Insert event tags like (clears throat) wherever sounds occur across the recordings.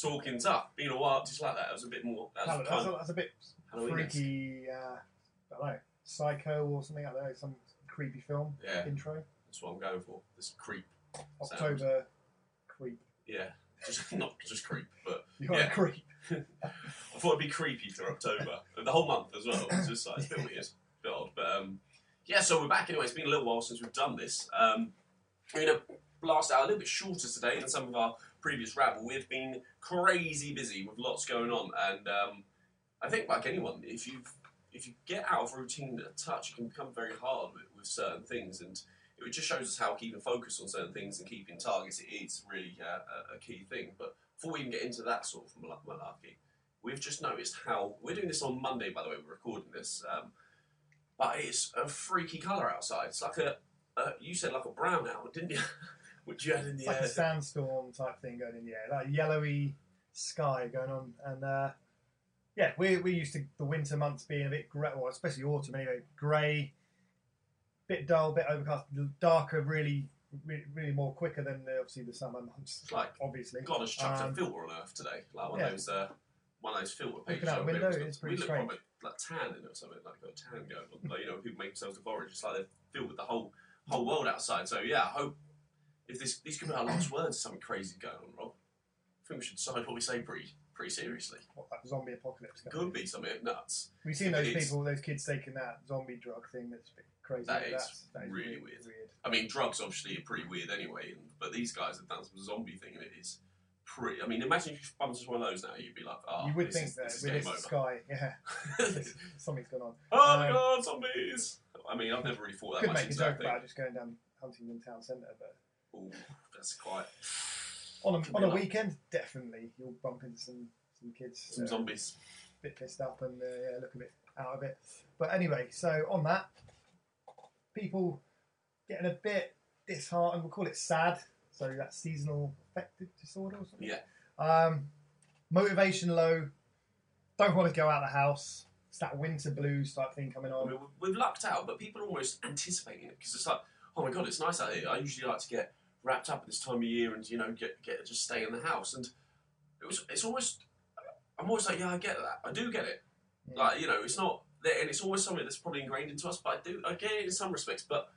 talking tough. Been a while, just like that. It was a bit more. That was That's, a, that's a bit Halloween-esque. freaky. Uh, I don't know, psycho or something. I don't know, some creepy film Yeah, intro. that's what I'm going for. This creep. Sound. October creep. Yeah, (laughs) just not just creep, but You're Yeah. a creep. (laughs) I thought it'd be creepy for October, the whole month as well. It's just like it's a bit (laughs) weird, a bit odd. But um, yeah, so we're back anyway. It's been a little while since we've done this. Um, we're gonna blast out a little bit shorter today than some of our previous rabble. We've been crazy busy with lots going on, and um, I think like anyone, if you if you get out of routine a touch, it can become very hard with, with certain things, and it just shows us how keeping focus on certain things and keeping targets is really uh, a, key thing. But before we even get into that sort of mal- malarkey, we've just noticed how we're doing this on Monday. By the way, we're recording this, um, but it's a freaky colour outside. It's like a, a you said like a brownout, didn't you? (laughs) Which you had in the like air. a sandstorm type thing going in the air, like yellowy sky going on, and uh, yeah, we're we used to the winter months being a bit grey, or especially autumn anyway, grey, bit dull, bit overcast, darker, really, really, really more quicker than the, obviously the summer months, It's like obviously. God has chucked Um, a filter on Earth today, like one yeah. of those. Uh, one of those filter pages. out the window, pretty we look strange. like tan in it or something, like got a tan going on. Like, you know, people make themselves look orange. It's like they're filled with the whole whole world outside. So yeah, I hope if this these could be our last words, something crazy going on, Rob. I think we should decide what we say pretty pretty seriously. What, that zombie apocalypse. Could be something nuts. We've seen those It is. people, those kids taking that zombie drug thing. That's a bit crazy. That is that's, that is really weird. I mean, drugs obviously are pretty weird anyway, and, but these guys have done some zombie thing, and it is pretty. I mean, imagine if you bumped into one of those now, you'd be like, oh, you would this think is, that this is with game this over. sky, yeah, (laughs) (laughs) something's gone on. Oh my Um, god, zombies! I mean, I've never really thought that Could much make a into joke that thing. about just going down Huntingdon Town Centre, but Ooh, that's quite on a, on a weekend, definitely you'll bump into some some kids some uh, zombies. a bit pissed up and uh, yeah, look a bit out of it. But anyway, so on that, people getting a bit disheartened. We'll call it sad. So that's seasonal affective disorder or something. Yeah. Um, motivation low. Don't want to go out of the house. It's that winter blues type thing coming I on. mean, we've lucked out, but people are almost (clears throat) anticipating it because it's like, oh my god, it's nice out here. I usually like to get wrapped up at this time of year and you know get get just stay in the house, and it was it's almost. I'm always like, yeah, I get that. I do get it. Yeah. Like you know, it's not, and it's always something that's probably ingrained into us. But I do, I get it in some respects. But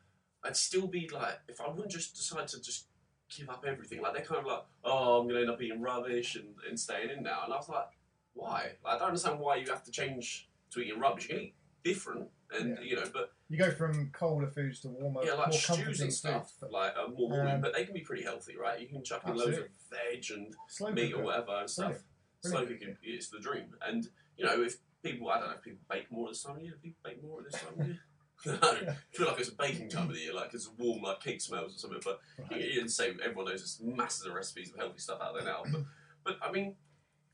I'd still be like, if I wouldn't just decide to just give up everything, like they're kind of like, oh, I'm to end up eating rubbish and, and staying in now. And I was like, why? Like, I don't understand why you have to change to eating rubbish. You can eat different, and Yeah. you know, but You go from colder foods to warmer, yeah, like more stews and stuff, foods. like uh, more warming, Um, but they can be pretty healthy, right? You can chuck in loads of veg and Slow meat or whatever and stuff. Slow cooking is the dream. And, you know, if people, I don't know, if people bake more at this time of year, people bake more at this time of year? (laughs) no, I feel like it's a baking time of the year, like it's warm, like cake smells or something. But Right. you say everyone knows there's masses of recipes of healthy stuff out there now. But, but I mean,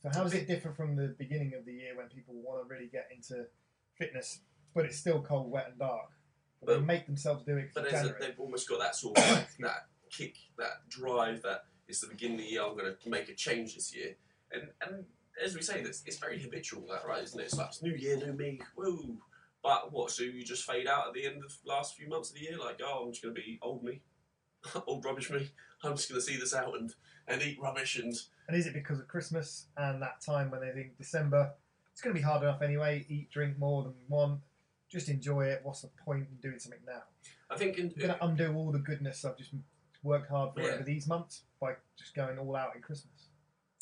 So how does it differ from the beginning of the year when people want to really get into fitness, but it's still cold, wet, and dark? But, they make themselves do it. but a, they've almost got that sort of (coughs) like, that kick, that drive, that it's the beginning of the year. I'm going to make a change this year, and and as we say, it's, it's very habitual, that right, isn't it? It's like it's new year, new me, woo. But what? So you just fade out at the end of the last few months of the year, like, oh, I'm just going to be old me, (laughs) old rubbish me. I'm just going to see this out and and eat rubbish and And is it because of Christmas and that time when they think December, it's going to be hard enough anyway, eat, drink more than one, just enjoy it. What's the point in doing something now? I think in, I'm going to undo all the goodness I've just worked hard for Yeah. over these months by just going all out in Christmas.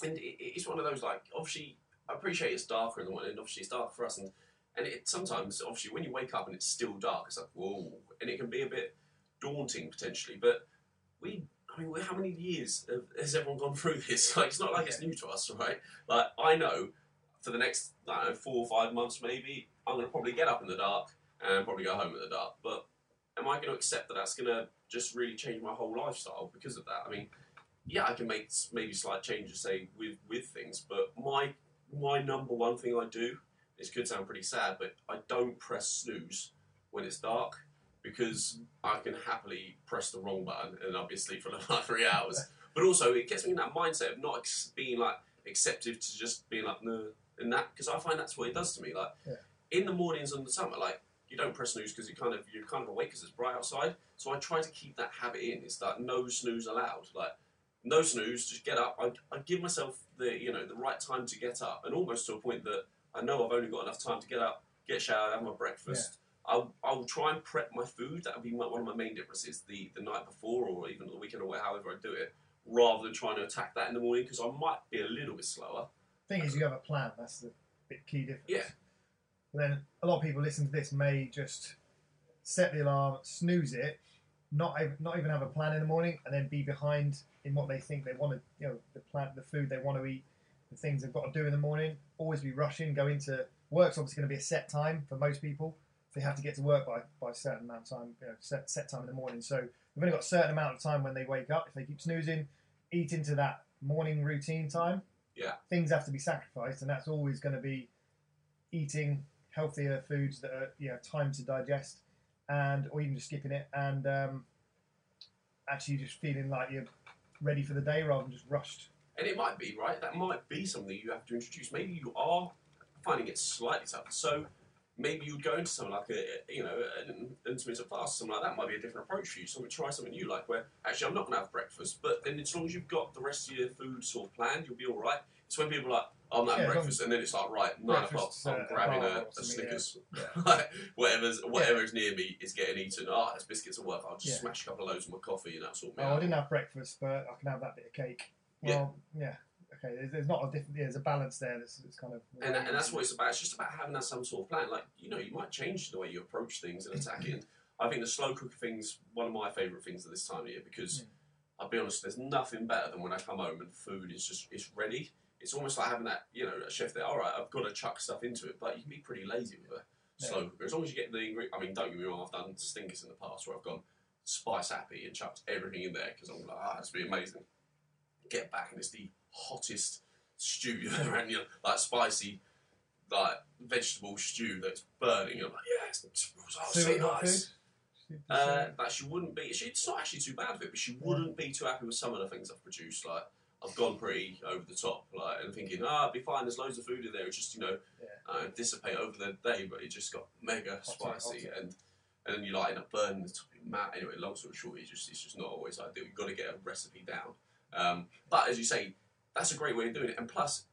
and it's one of those like obviously I appreciate it's darker in the morning, and obviously it's dark for us, and and it sometimes obviously when you wake up and it's still dark, it's like whoa, and it can be a bit daunting potentially. But we, I mean, how many years have, has everyone gone through this? (laughs) Like it's not like it's new to us, right? Like I know for the next I don't know four or five months maybe I'm going to probably get up in the dark and probably go home in the dark, but am I going to accept that that's going to just really change my whole lifestyle because of that? I mean, yeah, I can make maybe slight changes, say with with things, but my my number one thing I do this could sound pretty sad, but I don't press snooze when it's dark because I can happily press the wrong button and I'll be asleep for (laughs) like three hours. But also, it gets me in that mindset of not being like acceptive to just being like no, and that because I find that's what it does to me. Like Yeah. in the mornings in the summer, like you don't press snooze because you kind of you're kind of awake because it's bright outside. So I try to keep that habit in. It's like no snooze allowed. Like no snooze, just get up. I, I give myself the you know the right time to get up, and almost to a point that I know I've only got enough time to get up, get showered, have my breakfast. I'll, I'll try and prep my food. That would be my, one of my main differences the, the night before or even the weekend or however I do it, rather than trying to attack that in the morning because I might be a little bit slower. Thing is, you have a plan. That's the bit key difference. Yeah. And then a lot of people listen to this may just set the alarm, snooze it, not not even have a plan in the morning, and then be behind in what they think they want to, you know, the plan, the food they want to eat, the things they've got to do in the morning. Always be rushing. Go into work's obviously going to be a set time for most people. They have to get to work by, by a certain amount of time, you know, set, set time in the morning. So they've only got a certain amount of time when they wake up. If they keep snoozing, eat into that morning routine time. Yeah. Things have to be sacrificed, and that's always going to be eating healthier foods that are you know time to digest, and or even just skipping it, and um, actually just feeling like you're ready for the day rather than just rushed. And it might be, right? That might be something you have to introduce. Maybe you are finding it slightly tough. So maybe you'd go into something like a, you know, an intermittent fast, or something like that might be a different approach for you. Something, try something new, like where actually I'm not going to have breakfast, but then as long as you've got the rest of your food sort of planned, you'll be all right. It's when people are like, oh, I'm not Yeah, as breakfast, and then it's like, right, nine o'clock, I'm grabbing a, a Snickers. Yeah. (laughs) Like, whatever's whatever's near me is getting eaten. Ah, there's biscuits at work. I'll just Yeah. smash a couple of loads of my coffee and that sort of. Oh, I didn't have breakfast, but I can have that bit of cake. Well, yeah. Okay, there's, there's not a different. Yeah, there's a balance there. That's it's kind of. And, and that's what it's about. It's just about having that some sort of plan. Like you know, you might change the way you approach things and attack it. And I think the slow cooker thing's one of my favourite things at this time of year because Mm. I'll be honest, there's nothing better than when I come home and food is just it's ready. It's almost like having that you know a chef there. All right, I've got to chuck stuff into it, but you can be pretty lazy with a slow cooker as long as you get the ingredient. I mean, don't get me wrong, I've done stinkers in the past where I've gone spice happy and chucked everything in there because I'm like, ah, it's be amazing. Get back and it's the hottest stew you've ever had, you know, like spicy, like vegetable stew that's burning. I'm like, it oh, Sue so nice. Uh, that she wouldn't be. She, it's not actually too bad of it, but she wouldn't be too happy with some of the things I've produced. Like I've gone pretty over the top, like and thinking, ah, it'd be fine. There's loads of food in there. It just you know, Yeah. uh, dissipate over the day, but it just got mega Hotter, spicy, hotter. and and then you like end up burning the top of your. Anyway, long story short, it's just it's just not always ideal. You've got to get a recipe down. Um, but as you say, that's a great way of doing it. And plus,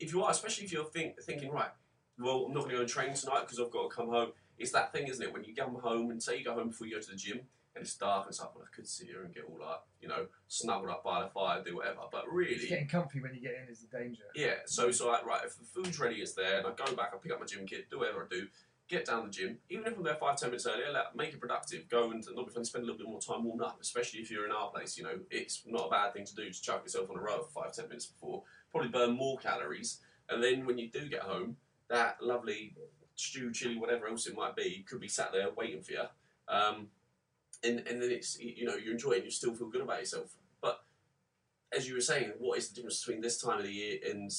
if you are, especially if you're think, thinking, right, well, I'm not going to go and train tonight because I've got to come home. It's that thing, isn't it? When you come home and say you go home before you go to the gym and it's dark and it's like, well, I could sit here and get all like, you know, snuggled up by the fire, do whatever. But It's really, getting comfy when you get in is the danger. yeah. So so like, right, if the food's ready, it's there, and I go back, I pick up my gym kit, do whatever I do, get down the gym. Even if I'm there five, ten minutes earlier, make it productive. Go and not be fun, spend a little bit more time warming up, especially if you're in our place. You know, it's not a bad thing to do to chuck yourself on a row for five, ten minutes before. Probably burn more calories. And then when you do get home, that lovely stew, chili, whatever else it might be, could be sat there waiting for you. Um, and, and then it's, you know, you enjoy it and you still feel good about yourself. But as you were saying, what is the difference between this time of the year and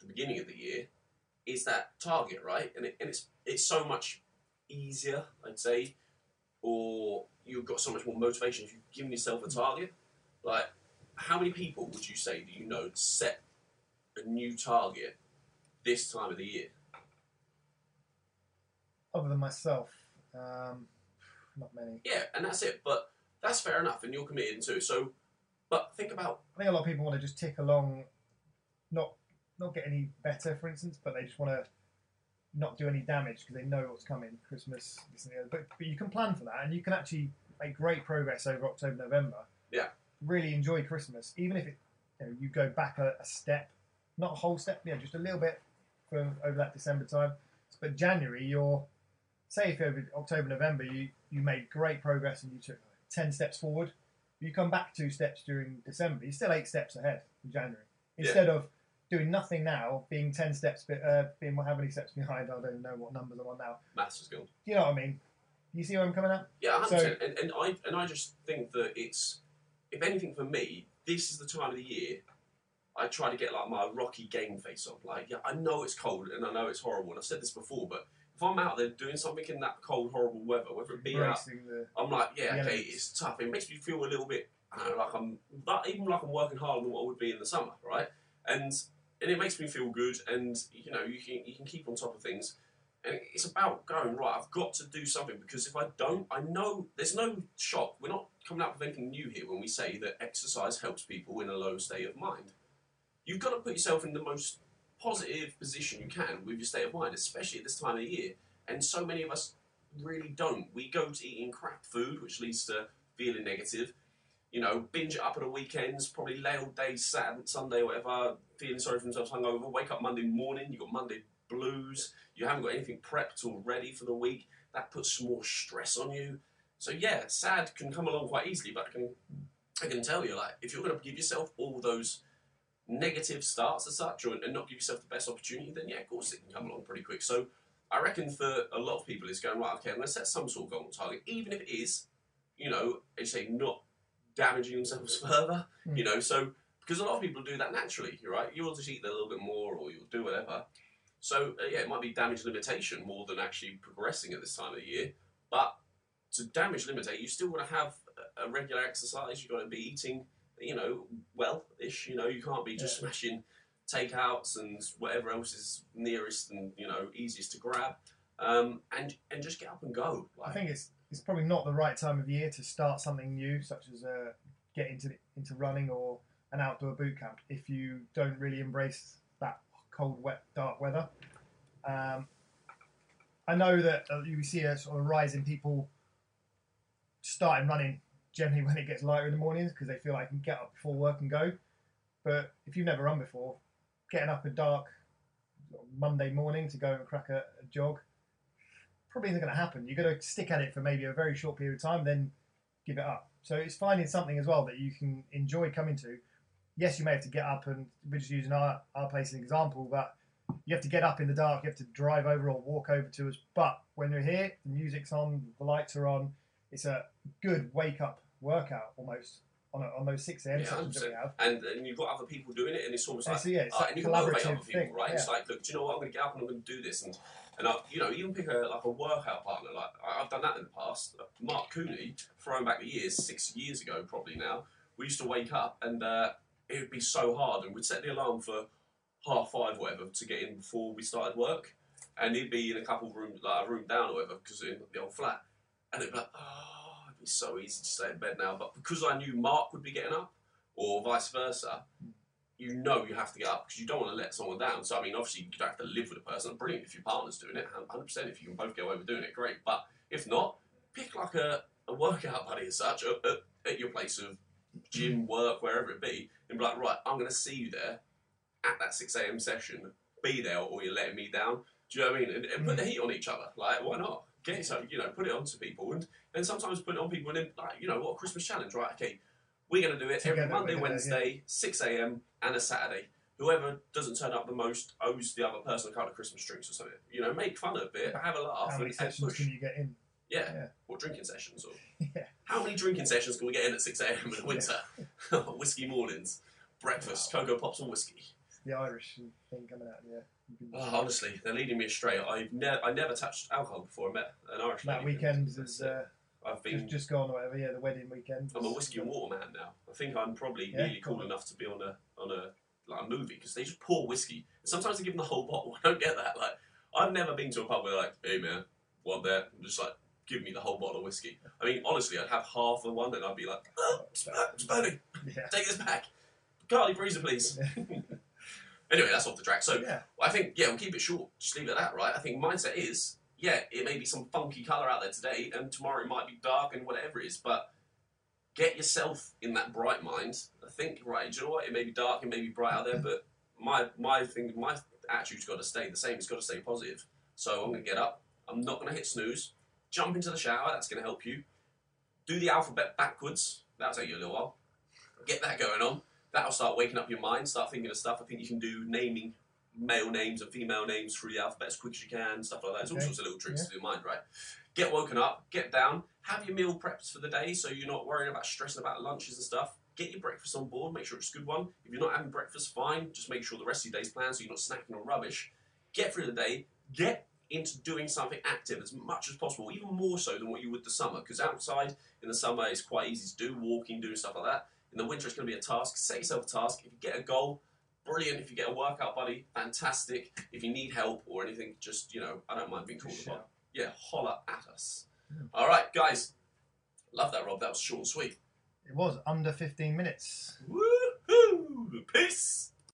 the beginning of the year? Is that target, right? And, it, and it's it's so much easier, I'd say, or you've got so much more motivation if you've given yourself a target. Like, how many people would you say do you know set a new target this time of the year? Other than myself, um, not many. Yeah, and that's it. But that's fair enough, and you're committed to it. So, but think about I think a lot of people want to just tick along, not not get any better, for instance, but they just want to not do any damage because they know what's coming, Christmas, this and the other. But, but you can plan for that, and you can actually make great progress over October, November. Yeah. Really enjoy Christmas, even if it, you, know, you go back a, a step, not a whole step, yeah, just a little bit from over that December time. But January, you're say if over October, November, you you made great progress and you took ten steps forward. You come back two steps during December. You're still eight steps ahead in January. Instead of doing nothing now, being ten steps, be- uh, being how many steps behind? I don't know what numbers I'm on now. Masters is gone. You know what I mean? You see where I'm coming at? Yeah, 100%. So- and, and I and I just think that it's, if anything for me, this is the time of the year I try to get like my rocky game face on. Like, yeah, I know it's cold and I know it's horrible, and I've said this before, but if I'm out there doing something in that cold, horrible weather, whether it be out, the I'm like, yeah, okay, it's- it's tough. It makes me feel a little bit, I don't know, like I'm, not even like I'm working harder than what I would be in the summer, right? And and it makes me feel good, and you know, you can you can keep on top of things. And it's about going, right, I've got to do something because if I don't, I know there's no shock. We're not coming up with anything new here when we say that exercise helps people in a low state of mind. You've got to put yourself in the most positive position you can with your state of mind, especially at this time of year. And so many of us really don't. We go to eating crap food, which leads to feeling negative. You know, binge it up at the weekends, probably lay all day, Saturday, Sunday, whatever, feeling sorry for themselves hungover. Wake up Monday morning, you've got Monday blues, you haven't got anything prepped or ready for the week. That puts more stress on you. So yeah, sad can come along quite easily, but I can I can tell you, like, if you're going to give yourself all those negative starts as such, or, and not give yourself the best opportunity, then yeah, of course it can come along pretty quick. So I reckon for a lot of people, it's going right. Okay, I'm going to set some sort of goal target, even if it is, you know, as you say, not damaging themselves (laughs) further. Mm. You know, so because a lot of people do that naturally, right? You'll just eat a little bit more, or you'll do whatever. So uh, yeah, it might be damage limitation more than actually progressing at this time of the year. But to damage limitate, you still want to have a- regular exercise. You've got to be eating, you know, well-ish. You know, you can't be just Yeah. smashing takeouts and whatever else is nearest and you know easiest to grab. Um, and and just get up and go. I think it's it's probably not the right time of year to start something new, such as uh, get into into running or an outdoor boot camp, if you don't really embrace that cold, wet, dark weather. Um, I know that uh, you see a sort of rise in people starting running generally (laughs) when it gets lighter in the mornings because they feel like they can get up before work and go. But if you've never run before, getting up at dark Monday morning to go and crack a, a jog probably isn't going to happen. You've got to stick at it for maybe a very short period of time, then give it up. So it's finding something as well that you can enjoy coming to. Yes, you may have to get up, and we're just using our, our place as an example, but you have to get up in the dark, you have to drive over or walk over to us. But when you're here, the music's on, the lights are on, it's a good wake up workout almost on, a, on those 6 a.m. Yeah, sessions that we have. and, and you've got other people doing it, and it's almost Yeah, like so yeah, it's Uh, and you can motivate other people, thing. right? Yeah. It's like, look, do you know what? I'm going to get up and I'm going to do this, and and I, you know, even pick a like a workout partner. Like I've done that in the past. Mark Cooney, throwing back the years, six years ago probably now. We used to wake up and uh, it would be so hard, and we'd set the alarm for half five, whatever, to get in before we started work, and he'd be in a couple of rooms, like a room down or whatever, because in the old flat, and it'd be like, oh, it'd be so easy to stay in bed now. But because I knew Mark would be getting up, or vice versa, you know you have to get up because you don't want to let someone down. So I mean, obviously you don't have to live with a person. Brilliant if your partner's doing it, hundred percent. If you can both get away with doing it, great. But if not, pick like a, a workout buddy as such at, at, at your place of gym, mm. work, wherever it be, and be like, right, I'm going to see you there at that six a.m. session. Be there, or you're letting me down. Do you know what I mean? And, and put the mm. heat on each other. Like, why not? Get it, so you know, put it onto people, and and sometimes put it on people, and then like, you know, what Christmas challenge, right? Okay, we're going to do it every Monday, Wednesday, 6 a.m. and a Saturday. Whoever doesn't turn up the most owes the other person a couple of Christmas drinks or something. You know, make fun of it, have a laugh, How many and sessions can you get in? Yeah. Yeah. or drinking sessions. Or (laughs) Yeah. how many drinking sessions can we get in at 6 a.m. in the winter? (laughs) whiskey mornings, breakfast, Coco Pops and whiskey. It's the Irish thing coming out. Yeah. Oh, honestly, they're leading me astray. I've never, I never touched alcohol before. I met an Irish that weekend is uh, I've been just, just gone or whatever. Yeah, the wedding weekend. I'm a whiskey and water man now. I think I'm probably Yeah, nearly cool enough to be on a on a like a movie because they just pour whiskey. Sometimes they give them the whole bottle. (laughs) I don't get that. Like I've never been to a pub where they're like, "Hey man, want that?" And just like give me the whole bottle of whiskey. I mean, honestly, I'd have half the one and I'd be like, "Oh, uh, burning. Yeah. Take this back. Bacardi Breezer, please." (laughs) anyway, that's off the track. So Yeah. I think, yeah, we'll keep it short. Just leave it at that, right? I think mindset is, yeah, it may be some funky colour out there today, and tomorrow it might be dark and whatever it is, but get yourself in that bright mind. I think, right, you know what? It may be dark, it may be bright out there, but my my thing, my attitude's got to stay the same. It's got to stay positive. So I'm going to get up. I'm not going to hit snooze. Jump into the shower. That's going to help you. Do the alphabet backwards. That'll take you a little while. Get that going on. That'll start waking up your mind. Start thinking of stuff. I think you can do naming male names and female names through the alphabet as quick as you can. Stuff like that. There's all sorts of little tricks to your mind, right? Get woken up. Get down. Have your meal prepped for the day, so you're not worrying about stressing about lunches and stuff. Get your breakfast on board. Make sure it's a good one. If you're not having breakfast, fine. Just make sure the rest of your day's planned, so you're not snacking on rubbish. Get through the day. Get into doing something active as much as possible, even more so than what you would the summer. Because outside in the summer it's quite easy to do, walking, doing stuff like that. In the winter it's going to be a task. Set yourself a task. If you get a goal, brilliant. If you get a workout buddy, fantastic. If you need help or anything, just you know, I don't mind being called upon. Yeah, holler at us. Yeah. All right, guys. Love that, Rob. That was short and sweet. It was under 15 minutes. Woohoo! Peace.